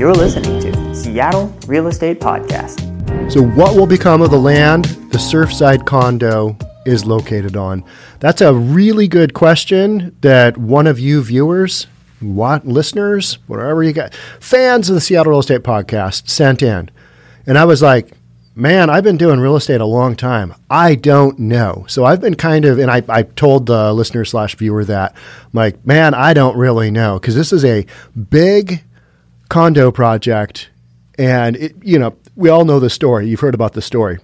You're listening to Seattle Real Estate Podcast. So, what will become of the land the Surfside condo is located on? That's a really good question that one of you viewers, what listeners, whatever you got, fans of the Seattle Real Estate Podcast sent in. And I was like, man, I've been doing real estate a long time. I don't know. So I've been kind of, and I, I told the listener slash viewer that, like, man, I don't really know because this is a big condo project. And, it, you know, we all know the story. You've heard about the story.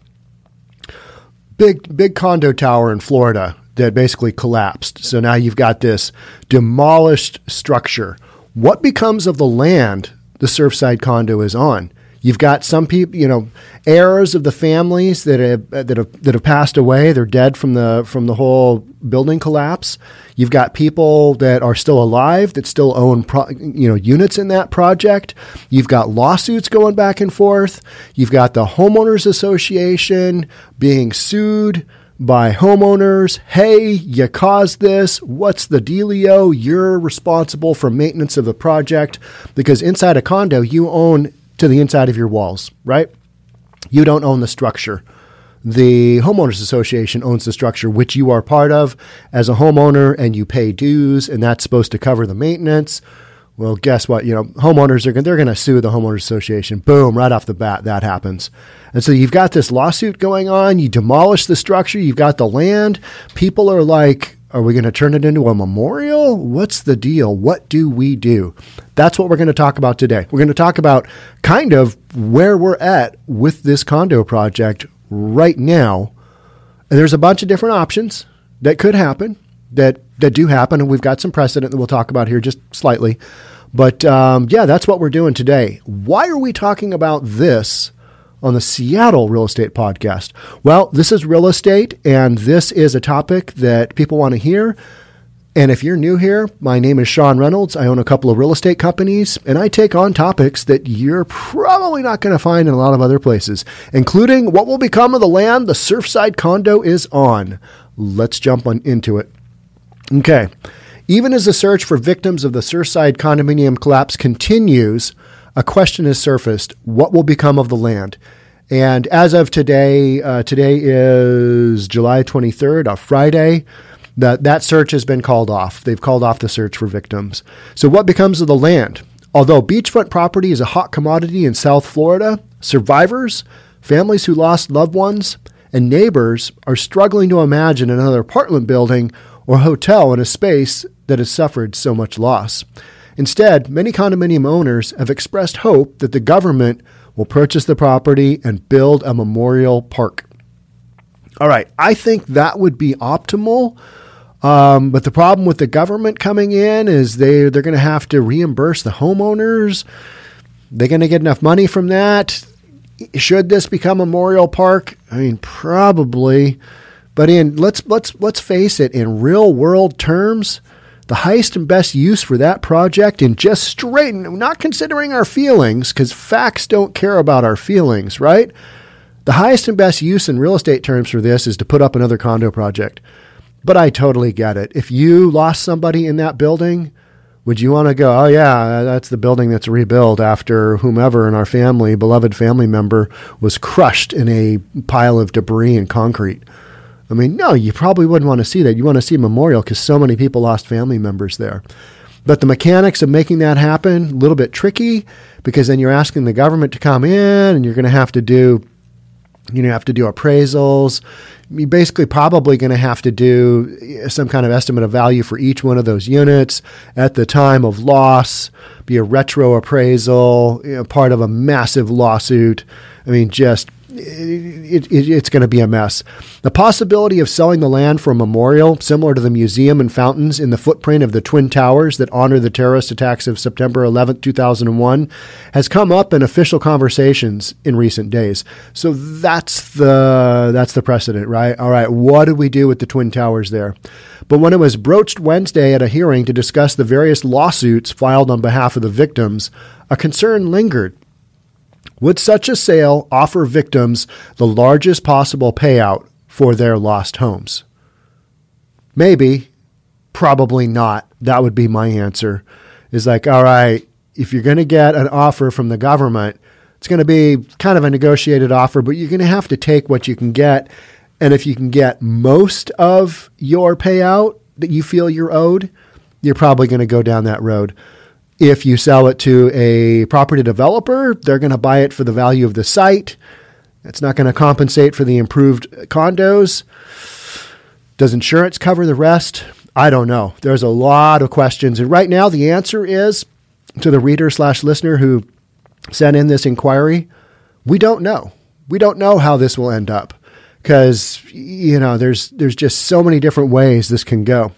Big, big condo tower in Florida that basically collapsed. So now you've got this demolished structure. What becomes of the land the Surfside condo is on? You've got some people, you know, heirs of the families that have that have that have passed away. They're dead from the from the whole building collapse. You've got people that are still alive that still own, pro, you know, units in that project. You've got lawsuits going back and forth. You've got the homeowners association being sued by homeowners. Hey, you caused this. What's the dealio? You're responsible for maintenance of the project because inside a condo, you own to the inside of your walls, right? You don't own the structure. The homeowners association owns the structure, which you are part of as a homeowner, and you pay dues, and that's supposed to cover the maintenance. Well, guess what? You know, homeowners are they're going to sue the homeowners association. Boom, right off the bat, that happens. And so you've got this lawsuit going on. You demolish the structure. You've got the land. People are like, are we going to turn it into a memorial? What's the deal? What do we do? That's what we're going to talk about today. We're going to talk about kind of where we're at with this condo project right now. And there's a bunch of different options that could happen, that, that do happen. And we've got some precedent that we'll talk about here just slightly. But um, yeah, that's what we're doing today. Why are we talking about this? On the Seattle Real Estate Podcast. Well, this is real estate, and this is a topic that people want to hear. And if you're new here, my name is Sean Reynolds. I own a couple of real estate companies, and I take on topics that you're probably not going to find in a lot of other places, including what will become of the land the Surfside condo is on. Let's jump on into it. Okay. Even as the search for victims of the Surfside condominium collapse continues, a question has surfaced what will become of the land? And as of today, uh, today is July 23rd, a Friday. That, that search has been called off. They've called off the search for victims. So, what becomes of the land? Although beachfront property is a hot commodity in South Florida, survivors, families who lost loved ones, and neighbors are struggling to imagine another apartment building or hotel in a space that has suffered so much loss. Instead, many condominium owners have expressed hope that the government will purchase the property and build a memorial park. All right, I think that would be optimal. Um, but the problem with the government coming in is they they're going to have to reimburse the homeowners. They're going to get enough money from that. Should this become a memorial park? I mean, probably. But in let's let's let's face it, in real world terms, the highest and best use for that project and just straight, not considering our feelings, because facts don't care about our feelings, right? The highest and best use in real estate terms for this is to put up another condo project. But I totally get it. If you lost somebody in that building, would you want to go, oh, yeah, that's the building that's rebuilt after whomever in our family, beloved family member, was crushed in a pile of debris and concrete? I mean, no, you probably wouldn't want to see that. You want to see memorial because so many people lost family members there. But the mechanics of making that happen, a little bit tricky because then you're asking the government to come in and you're going to have to do you know, have to do appraisals. You're basically probably going to have to do eh, some kind of estimate of value for each one of those units at the time of loss, be a retro appraisal, you know, part of a massive lawsuit. I mean, just it, it, it's going to be a mess. The possibility of selling the land for a memorial, similar to the museum and fountains in the footprint of the Twin Towers that honor the terrorist attacks of September 11, 2001, has come up in official conversations in recent days. So that's the that's the precedent, right? All right, what do we do with the Twin Towers there? But when it was broached Wednesday at a hearing to discuss the various lawsuits filed on behalf of the victims, a concern lingered would such a sale offer victims the largest possible payout for their lost homes? Maybe, probably not. That would be my answer. Is like, all right, if you're going to get an offer from the government, it's going to be kind of a negotiated offer, but you're going to have to take what you can get. And if you can get most of your payout that you feel you're owed, you're probably going to go down that road. If you sell it to a property developer, they're going to buy it for the value of the site. It's not going to compensate for the improved condos. Does insurance cover the rest? I don't know. There's a lot of questions. And right now, the answer is to the reader slash listener who sent in this inquiry we don't know. We don't know how this will end up because, you know, there's, there's just so many different ways this can go.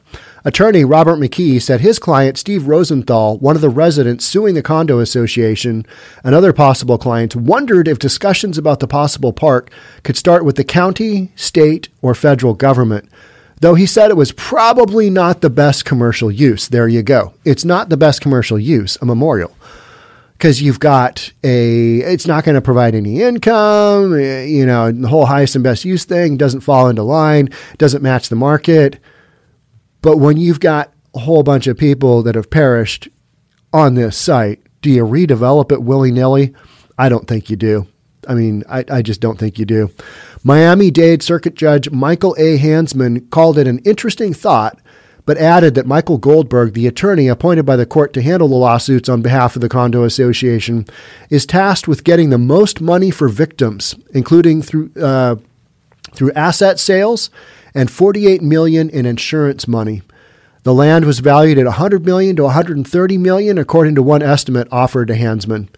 Attorney Robert McKee said his client, Steve Rosenthal, one of the residents suing the condo association and other possible clients, wondered if discussions about the possible park could start with the county, state, or federal government. Though he said it was probably not the best commercial use. There you go. It's not the best commercial use, a memorial because you've got a it's not going to provide any income eh, you know the whole highest and best use thing doesn't fall into line doesn't match the market but when you've got a whole bunch of people that have perished on this site, do you redevelop it willy nilly? I don't think you do. I mean, I, I just don't think you do. Miami Dade Circuit Judge Michael A. Hanzman called it an interesting thought, but added that Michael Goldberg, the attorney appointed by the court to handle the lawsuits on behalf of the Condo Association, is tasked with getting the most money for victims, including through uh, through asset sales and 48 million in insurance money. The land was valued at 100 million to 130 million according to one estimate offered to Hanzman.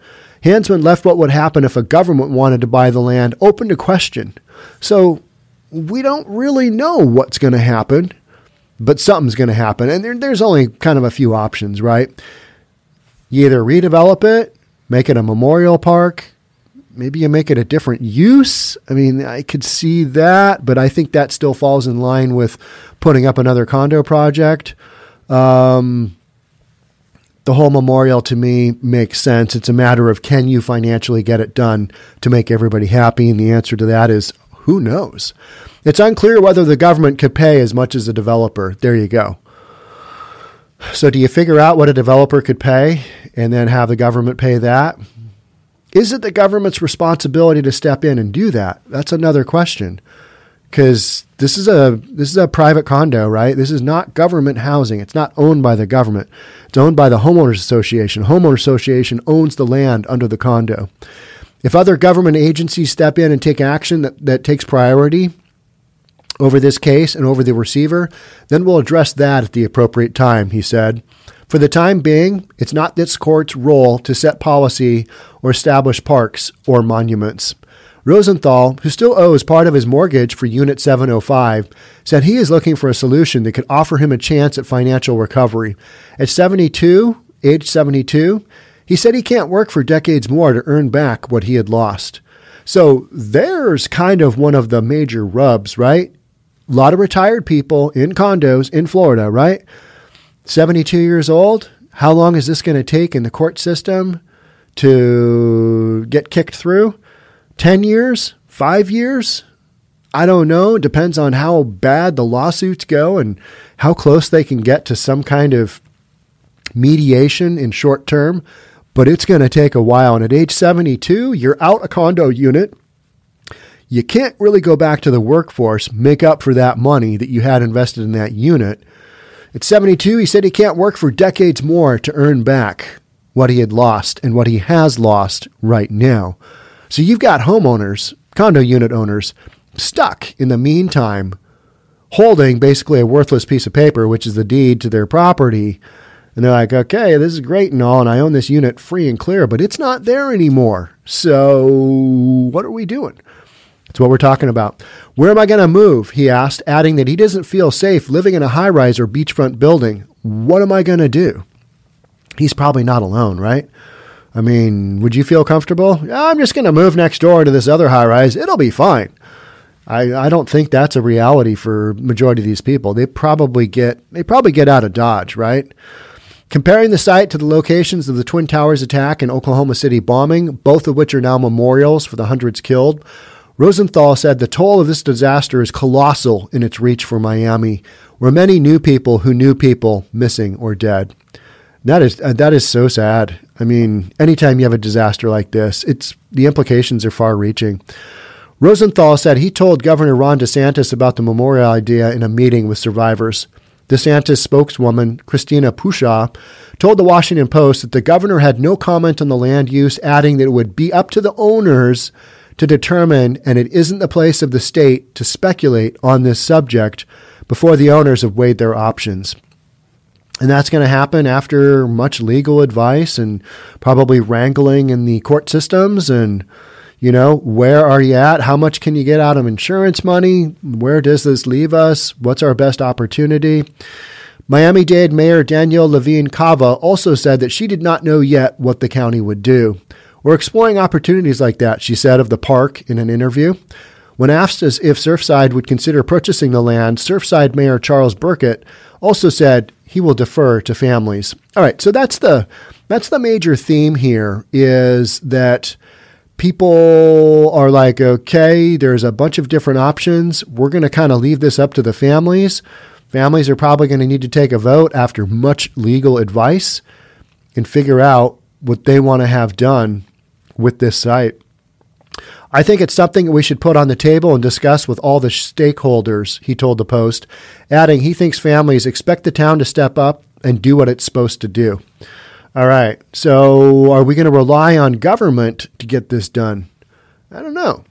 Hanzman left what would happen if a government wanted to buy the land open to question. So we don't really know what's going to happen, but something's going to happen. And there, there's only kind of a few options, right? You either redevelop it, make it a memorial park, maybe you make it a different use. I mean, I could see that, but I think that still falls in line with putting up another condo project. Um, the whole memorial to me makes sense. It's a matter of can you financially get it done to make everybody happy? And the answer to that is who knows? It's unclear whether the government could pay as much as a developer. There you go. So, do you figure out what a developer could pay and then have the government pay that? Is it the government's responsibility to step in and do that? That's another question. Because this is a this is a private condo, right? This is not government housing. It's not owned by the government. It's owned by the homeowners association. Homeowner association owns the land under the condo. If other government agencies step in and take action that, that takes priority over this case and over the receiver, then we'll address that at the appropriate time, he said. For the time being, it's not this court's role to set policy or establish parks or monuments. Rosenthal, who still owes part of his mortgage for Unit 705, said he is looking for a solution that could offer him a chance at financial recovery. At 72, age 72, he said he can't work for decades more to earn back what he had lost. So there's kind of one of the major rubs, right? A lot of retired people in condos in Florida, right? 72 years old. How long is this going to take in the court system to get kicked through? 10 years? Five years? I don't know. It depends on how bad the lawsuits go and how close they can get to some kind of mediation in short term. But it's going to take a while. And at age 72, you're out a condo unit. You can't really go back to the workforce, make up for that money that you had invested in that unit. At 72, he said he can't work for decades more to earn back what he had lost and what he has lost right now. So you've got homeowners, condo unit owners, stuck in the meantime, holding basically a worthless piece of paper, which is the deed to their property. And they're like, okay, this is great and all, and I own this unit free and clear, but it's not there anymore. So what are we doing? That's what we're talking about. Where am I going to move? He asked, adding that he doesn't feel safe living in a high rise or beachfront building. What am I going to do? He's probably not alone, right? I mean, would you feel comfortable? I'm just going to move next door to this other high rise. It'll be fine. I, I don't think that's a reality for majority of these people. They probably get they probably get out of Dodge, right? Comparing the site to the locations of the Twin Towers attack and Oklahoma City bombing, both of which are now memorials for the hundreds killed, Rosenthal said the toll of this disaster is colossal in its reach for Miami, where many knew people who knew people missing or dead. That is uh, that is so sad. I mean, anytime you have a disaster like this, it's the implications are far-reaching. Rosenthal said he told Governor Ron DeSantis about the memorial idea in a meeting with survivors. DeSantis spokeswoman Christina Pushaw told the Washington Post that the governor had no comment on the land use, adding that it would be up to the owners to determine, and it isn't the place of the state to speculate on this subject before the owners have weighed their options. And that's going to happen after much legal advice and probably wrangling in the court systems and you know, where are you at? How much can you get out of insurance money? Where does this leave us? What's our best opportunity? Miami Dade Mayor Danielle Levine Cava also said that she did not know yet what the county would do. We're exploring opportunities like that, she said of the park in an interview. When asked as if Surfside would consider purchasing the land, Surfside Mayor Charles Burkett also said he will defer to families. All right, so that's the that's the major theme here is that people are like, okay, there's a bunch of different options. We're going to kind of leave this up to the families. Families are probably going to need to take a vote after much legal advice and figure out what they want to have done with this site. I think it's something that we should put on the table and discuss with all the stakeholders, he told the Post, adding he thinks families expect the town to step up and do what it's supposed to do. All right. So are we going to rely on government to get this done? I don't know.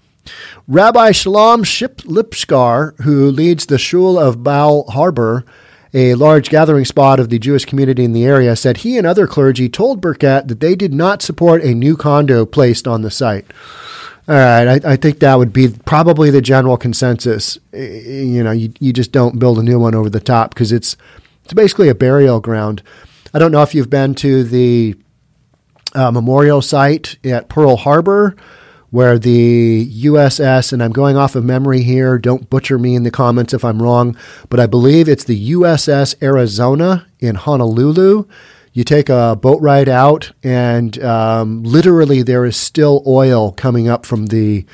Rabbi Shalom Ship Lipskar, who leads the Shul of Bal Harbour, a large gathering spot of the Jewish community in the area, said he and other clergy told Burkett that they did not support a new condo placed on the site. All right, I, I think that would be probably the general consensus. You know, you, you just don't build a new one over the top because it's it's basically a burial ground. I don't know if you've been to the uh, memorial site at Pearl Harbor where the USS, and I'm going off of memory here, don't butcher me in the comments if I'm wrong, but I believe it's the USS Arizona in Honolulu. You take a boat ride out, and um, literally there is still oil coming up from the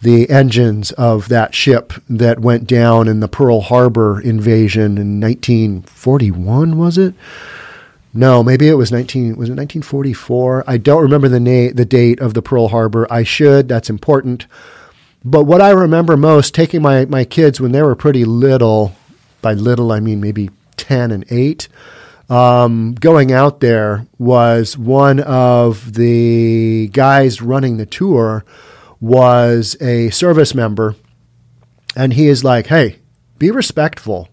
the engines of that ship that went down in the Pearl Harbor invasion in 1941, was it? No, maybe it was 19 was it 1944? I don't remember the na- the date of the Pearl Harbor. I should, that's important. But what I remember most taking my my kids when they were pretty little, by little I mean maybe 10 and 8, um, going out there was one of the guys running the tour was a service member and he is like, "Hey, be respectful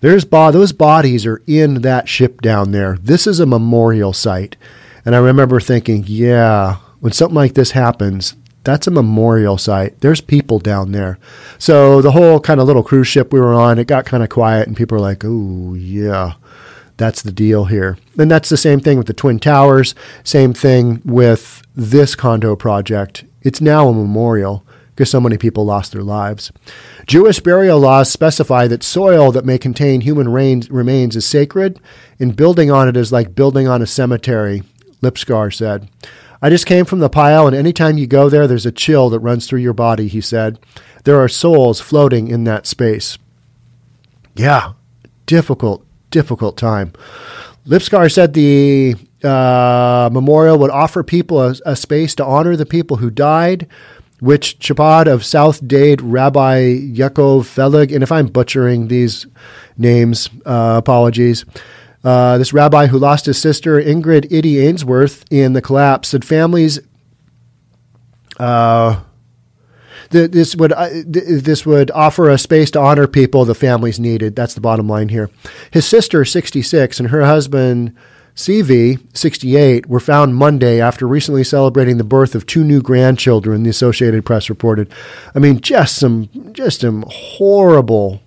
there's bo- those bodies are in that ship down there. This is a memorial site. And I remember thinking, yeah, when something like this happens, that's a memorial site. There's people down there. So the whole kind of little cruise ship we were on, it got kind of quiet and people were like, "Oh, yeah. That's the deal here." And that's the same thing with the Twin Towers, same thing with this condo project. It's now a memorial because so many people lost their lives. Jewish burial laws specify that soil that may contain human remains is sacred, and building on it is like building on a cemetery, Lipskar said. I just came from the pile, and anytime you go there, there's a chill that runs through your body, he said. There are souls floating in that space. Yeah, difficult, difficult time. Lipskar said the uh, memorial would offer people a, a space to honor the people who died, which Chabad of South Dade Rabbi Yaakov Fellig, and if I'm butchering these names, uh, apologies. Uh, this rabbi who lost his sister Ingrid Itty Ainsworth in the collapse said families. Uh, th- this would uh, th- this would offer a space to honor people the families needed. That's the bottom line here. His sister, 66, and her husband Tzvi 68 were found Monday after recently celebrating the birth of two new grandchildren, the Associated Press reported. I mean, just some, just some horrible,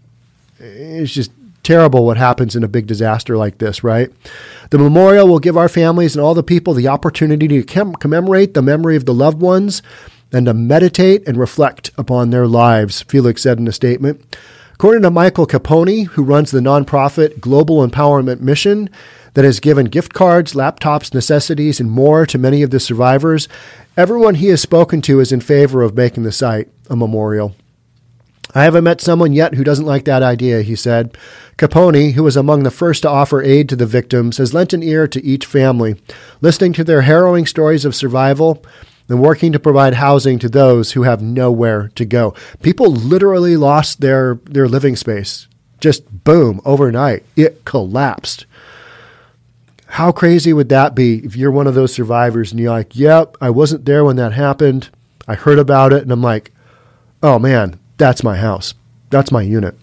it's just terrible what happens in a big disaster like this, right? The memorial will give our families and all the people the opportunity to com- commemorate the memory of the loved ones and to meditate and reflect upon their lives, Fellig said in a statement. According to Michael Capone, who runs the nonprofit Global Empowerment Mission, that has given gift cards, laptops, necessities, and more to many of the survivors. Everyone he has spoken to is in favor of making the site a memorial. I haven't met someone yet who doesn't like that idea, he said. Capone, who was among the first to offer aid to the victims, has lent an ear to each family, listening to their harrowing stories of survival and working to provide housing to those who have nowhere to go. People literally lost their, their living space. Just boom, overnight. It collapsed. How crazy would that be if you're one of those survivors and you're like, yep, I wasn't there when that happened. I heard about it and I'm like, oh man, that's my house. That's my unit.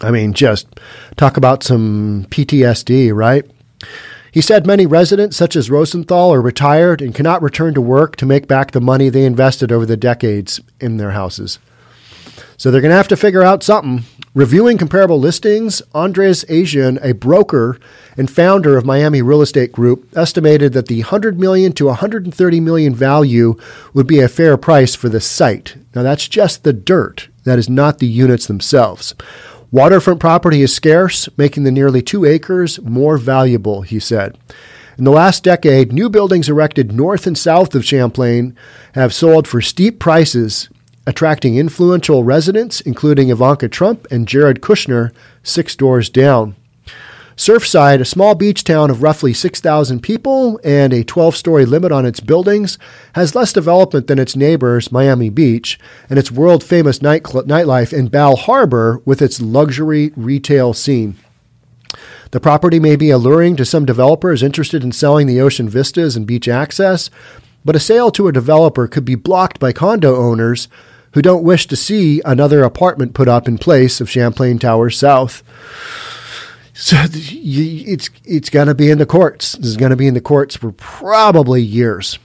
I mean, just talk about some PTSD, right? He said many residents, such as Rosenthal, are retired and cannot return to work to make back the money they invested over the decades in their houses. So they're going to have to figure out something. Reviewing comparable listings, Andres Asion, a broker and founder of Miami Real Estate Group, estimated that the 100 million to 130 million value would be a fair price for the site. Now that's just the dirt. That is not the units themselves. Waterfront property is scarce, making the nearly two acres more valuable, he said. In the last decade, new buildings erected north and south of Champlain have sold for steep prices attracting influential residents, including Ivanka Trump and Jared Kushner, six doors down. Surfside, a small beach town of roughly 6,000 people and a 12 story limit on its buildings, has less development than its neighbors, Miami Beach, and its world famous night cl- nightlife in Bal Harbour with its luxury retail scene. The property may be alluring to some developers interested in selling the ocean vistas and beach access, but a sale to a developer could be blocked by condo owners who don't wish to see another apartment put up in place of Champlain Towers South. So it's it's going to be in the courts. This is going to be in the courts for probably years.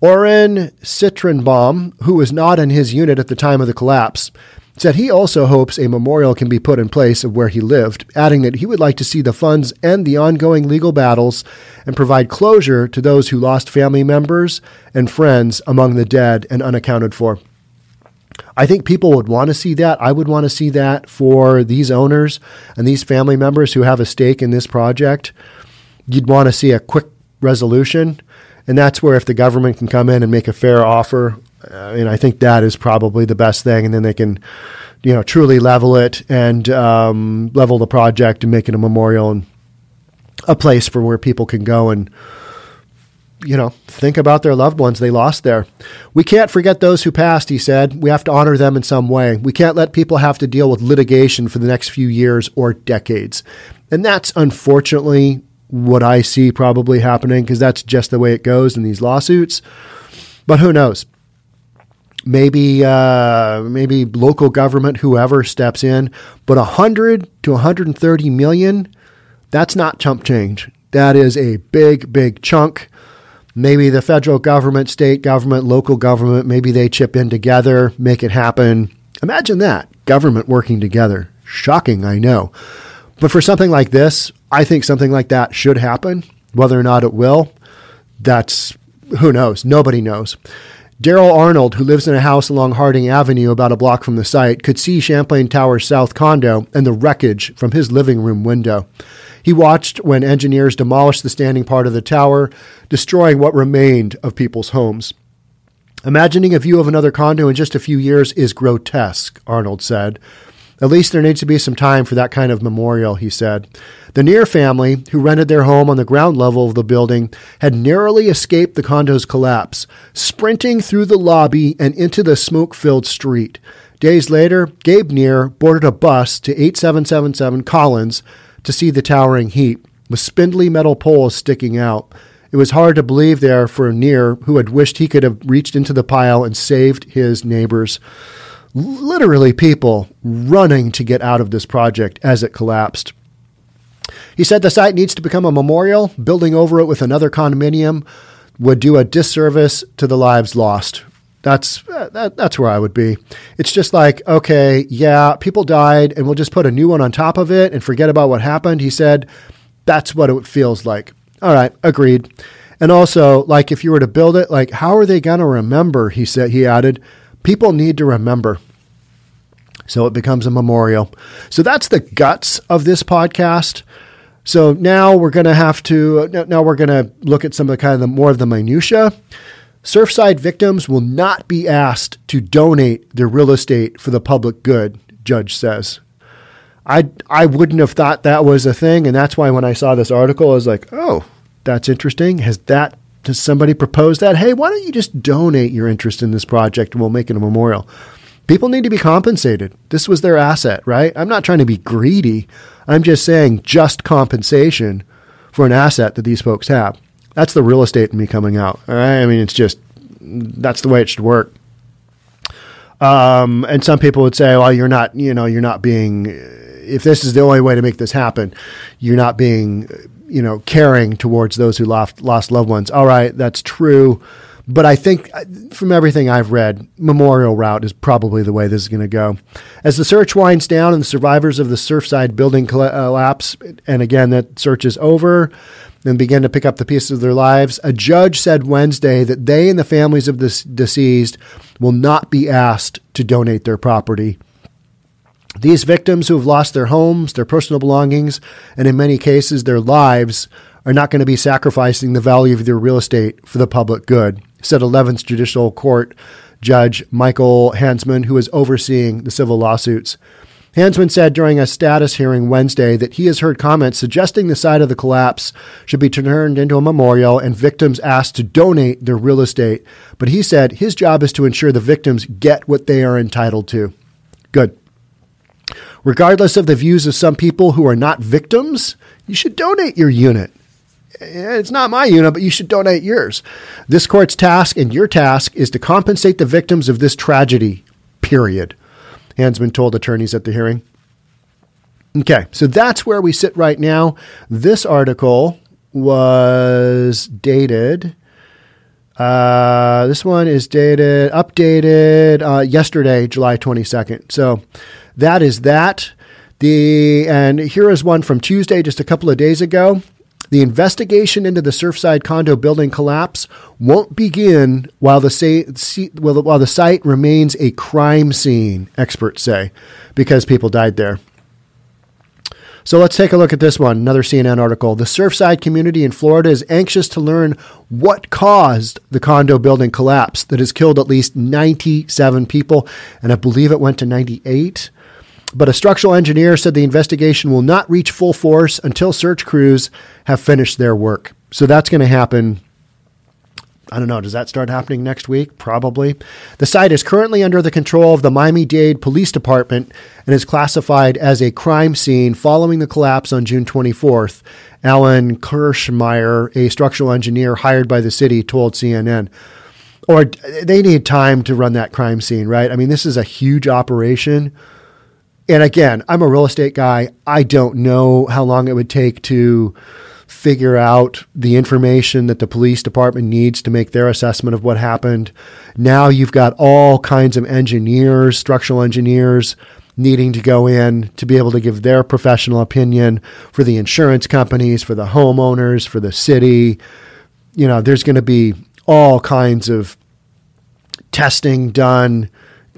Oren Cytrynbaum, who was not in his unit at the time of the collapse, said he also hopes a memorial can be put in place of where he lived, adding that he would like to see the funds end the ongoing legal battles and provide closure to those who lost family members and friends among the dead and unaccounted for. I think people would want to see that. I would want to see that for these owners and these family members who have a stake in this project. You'd want to see a quick resolution. And that's where if the government can come in and make a fair offer, uh, and I think that is probably the best thing. And then they can, you know, truly level it and um, level the project and make it a memorial and a place for where people can go and you know, think about their loved ones they lost there. We can't forget those who passed, he said. We have to honor them in some way. We can't let people have to deal with litigation for the next few years or decades. And that's unfortunately what I see probably happening because that's just the way it goes in these lawsuits. But who knows? Maybe uh, maybe local government, whoever steps in, but 100 to 130 million, that's not chump change. That is a big, big chunk maybe the federal government, state government, local government, maybe they chip in together, make it happen. Imagine that government working together. Shocking, I know. But for something like this, I think something like that should happen. Whether or not it will, that's who knows. Nobody knows. Daryl Arnold, who lives in a house along Harding Avenue about a block from the site, could see Champlain Tower's south condo and the wreckage from his living room window. He watched when engineers demolished the standing part of the tower, destroying what remained of people's homes. Imagining a view of another condo in just a few years is grotesque, Arnold said. At least there needs to be some time for that kind of memorial, he said. The Nir family, who rented their home on the ground level of the building, had narrowly escaped the condo's collapse, sprinting through the lobby and into the smoke filled street. Days later, Gabe Nir boarded a bus to 8777 Collins to see the towering heap, with spindly metal poles sticking out. It was hard to believe there for Nir, who had wished he could have reached into the pile and saved his neighbors. Literally, people running to get out of this project as it collapsed. He said the site needs to become a memorial. Building over it with another condominium would do a disservice to the lives lost. That's that, that's where I would be. It's just like, okay, yeah, people died, and we'll just put a new one on top of it and forget about what happened. He said, that's what it feels like. All right, agreed. And also, like, if you were to build it, like, how are they going to remember? He said. He added, people need to remember. So it becomes a memorial. So that's the guts of this podcast. So now we're going to have to now we're going to look at some of the kind of the more of the minutia Surfside victims will not be asked to donate their real estate for the public good, judge says. I, I wouldn't have thought that was a thing, and that's why when I saw this article, I was like, oh, that's interesting. Has that does somebody propose that? Hey, why don't you just donate your interest in this project and we'll make it a memorial? People need to be compensated. This was their asset, right? I'm not trying to be greedy. I'm just saying just compensation for an asset that these folks have. That's the real estate in me coming out. I mean, it's just that's the way it should work. Um, and some people would say, well, you're not, you know, you're not being, if this is the only way to make this happen, you're not being, you know, caring towards those who lost, lost loved ones. All right. That's true. But I think uh, from everything I've read, memorial route is probably the way this is going to go. As the search winds down and the survivors of the Surfside building collapse, and again, that search is over, and begin to pick up the pieces of their lives, a judge said Wednesday that they and the families of the deceased will not be asked to donate their property. These victims who have lost their homes, their personal belongings, and in many cases their lives are not going to be sacrificing the value of their real estate for the public good said 11th Judicial Court Judge Michael Hanzman, who is overseeing the civil lawsuits. Hanzman said during a status hearing Wednesday that he has heard comments suggesting the site of the collapse should be turned into a memorial and victims asked to donate their real estate. But he said his job is to ensure the victims get what they are entitled to. Good. Regardless of the views of some people who are not victims, you should donate your unit eh, it's not my unit, but you should donate yours. This court's task and your task is to compensate the victims of this tragedy, period. Hanzman told attorneys at the hearing. Okay, so that's where we sit right now. This article was dated. Uh, this one is dated, updated uh, yesterday, July 22nd. So that is that. The and here is one from Tuesday, just a couple of days ago. The investigation into the Surfside condo building collapse won't begin while the, while the site remains a crime scene, experts say, because people died there. So let's take a look at this one. Another CNN article. The Surfside community in Florida is anxious to learn what caused the condo building collapse that has killed at least 97 people, and I believe it went to 98. But a structural engineer said the investigation will not reach full force until search crews have finished their work. So that's going to happen. I don't know. Does that start happening next week? Probably. The site is currently under the control of the Miami Dade Police Department and is classified as a crime scene following the collapse on June 24th. Allyn Kilsheimer, a structural engineer hired by the city, told CNN. Or they need time to run that crime scene, right? I mean, this is a huge operation and again, I'm a real estate guy. I don't know how long it would take to figure out the information that the police department needs to make their assessment of what happened. Now you've got all kinds of engineers, structural engineers needing to go in to be able to give their professional opinion for the insurance companies, for the homeowners, for the city. You know, there's going to be all kinds of testing done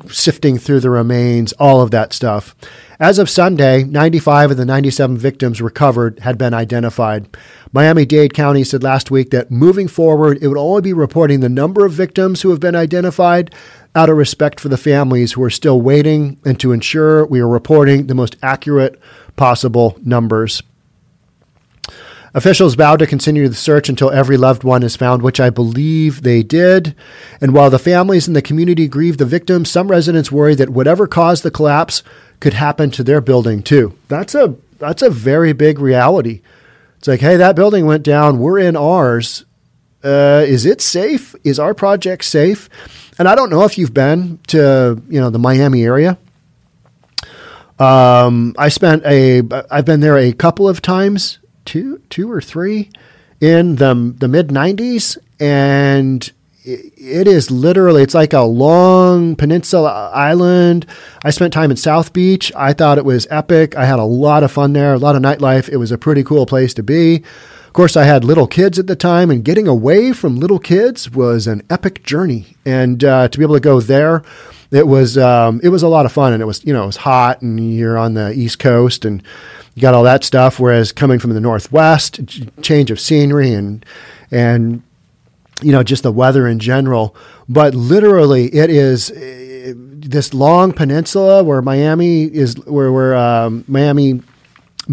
sifting through the remains, all of that stuff. As of Sunday, 95 of the 97 victims recovered had been identified. Miami Dade County said last week that moving forward, it would only be reporting the number of victims who have been identified out of respect for the families who are still waiting and to ensure we are reporting the most accurate possible numbers. Officials vowed to continue the search until every loved one is found, which I believe they did. And while the families and the community grieve the victims, some residents worry that whatever caused the collapse could happen to their building too. That's a that's a very big reality. It's like, hey, that building went down. We're in ours. Uh, is it safe? Is our project safe? And I don't know if you've been to you know the Miami area. Um, I spent a I've been there a couple of times two two or three in the the mid 90s and it is literally it's like a long peninsula island. I spent time in south beach. I thought it was epic. I had a lot of fun there a lot of nightlife. It was a pretty cool place to be. Of course i had little kids at the time and getting away from little kids was an epic journey. And uh, to be able to go there it was um, it was a lot of fun and it was you know it was hot and you're on the east coast and you got all that stuff. Whereas coming from the northwest, change of scenery and and you know, just the weather in general. But literally, it is uh, this long peninsula where Miami is, where where um, Miami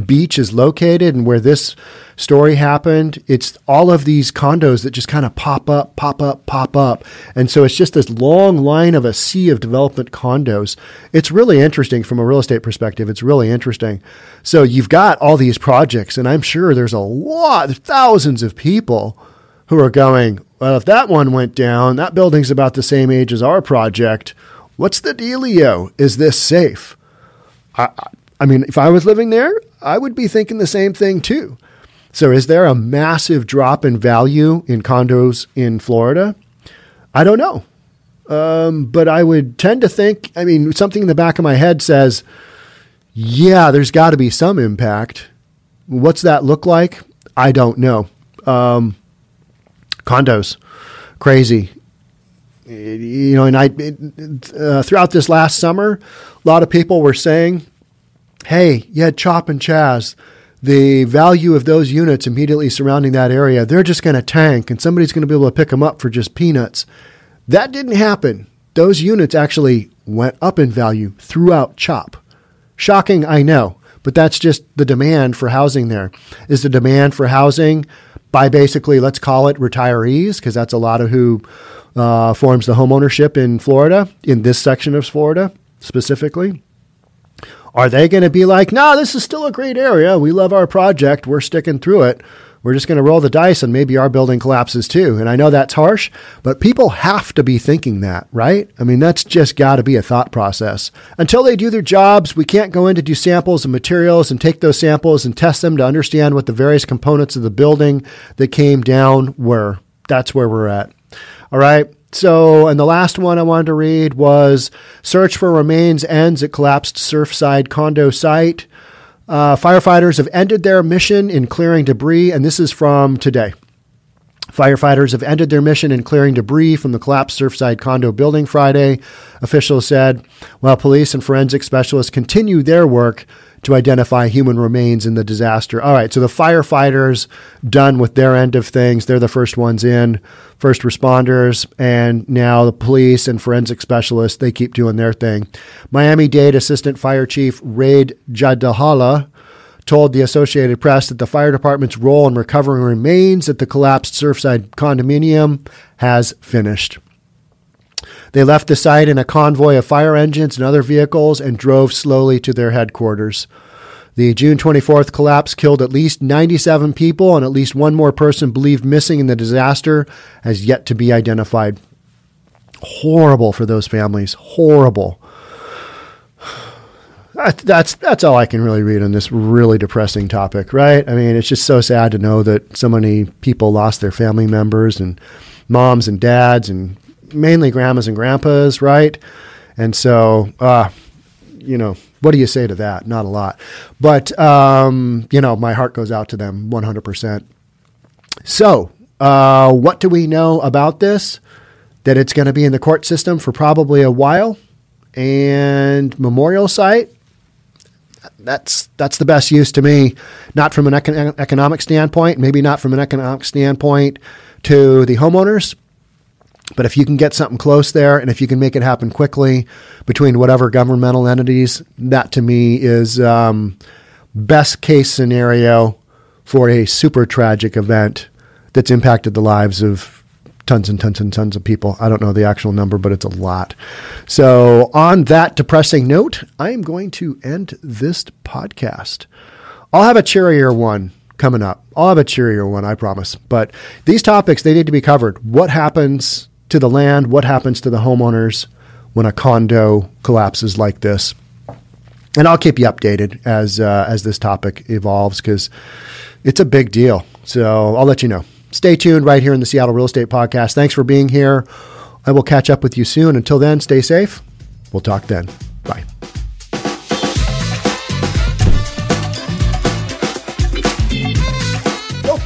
Beach is located, and where this story happened. It's all of these condos that just kind of pop up, pop up, pop up, and so it's just this long line of a sea of development condos. It's really interesting from a real estate perspective. It's really interesting. So you've got all these projects, and I'm sure there's a lot, thousands of people who are going, well, if that one went down, that building's about the same age as our project. What's the dealio? Is this safe? I, I mean, if I was living there, I would be thinking the same thing too. So, is there a massive drop in value in condos in Florida? I don't know. Um, but I would tend to think, I mean, something in the back of my head says, yeah, there's got to be some impact. What's that look like? I don't know. Um, condos, crazy. You know, and I it, uh, throughout this last summer, a lot of people were saying, "Hey, you had Chop and Chaz." The value of those units immediately surrounding that area, they're just going to tank and somebody's going to be able to pick them up for just peanuts. That didn't happen. Those units actually went up in value throughout CHOP. Shocking, I know, but that's just the demand for housing there. Is the demand for housing by basically, let's call it retirees, because that's a lot of who uh, forms the homeownership in Florida, in this section of Florida specifically. Are they going to be like, no, this is still a great area. We love our project. We're sticking through it. We're just going to roll the dice and maybe our building collapses too. And I know that's harsh, but people have to be thinking that, right? I mean, that's just got to be a thought process. Until they do their jobs, we can't go in to do samples and materials and take those samples and test them to understand what the various components of the building that came down were. That's where we're at. All right. So, and the last one I wanted to read was Search for Remains Ends at Collapsed Surfside Condo Site. Uh, firefighters have ended their mission in clearing debris, and this is from today. Firefighters have ended their mission in clearing debris from the collapsed Surfside condo building Friday. Officials said, while police and forensic specialists continue their work to identify human remains in the disaster. All right, so the firefighters done with their end of things. They're the first ones in, first responders, and now the police and forensic specialists, they keep doing their thing. Miami Dade Assistant Fire Chief Raide Jadallah told the Associated Press that the fire department's role in recovering remains at the collapsed Surfside condominium has finished. They left the site in a convoy of fire engines and other vehicles and drove slowly to their headquarters. The June 24th collapse killed at least 97 people, and at least one more person believed missing in the disaster has yet to be identified. Horrible for those families. Horrible. That's that's all I can really read on this really depressing topic, right? I mean, it's just so sad to know that so many people lost their family members and moms and dads and mainly grandmas and grandpas, right? And so, uh, you know, what do you say to that? Not a lot. But, um, you know, my heart goes out to them 100%. So, uh, what do we know about this? That it's going to be in the court system for probably a while. And memorial site, that's that's the best use to me. Not from an econ- economic standpoint, maybe not from an economic standpoint to the homeowners, but if you can get something close there and if you can make it happen quickly between whatever governmental entities, that to me is um, best case scenario for a super tragic event that's impacted the lives of tons and tons and tons of people. I don't know the actual number, but it's a lot. So, on that depressing note, I am going to end this podcast. I'll have a cheerier one coming up. I'll have a cheerier one, I promise. But these topics, they need to be covered. What happens to the land, what happens to the homeowners when a condo collapses like this. And I'll keep you updated as uh, as this topic evolves because it's a big deal. So I'll let you know. Stay tuned right here in the Seattle Real Estate Podcast. Thanks for being here. I will catch up with you soon. Until then, stay safe. We'll talk then. Bye.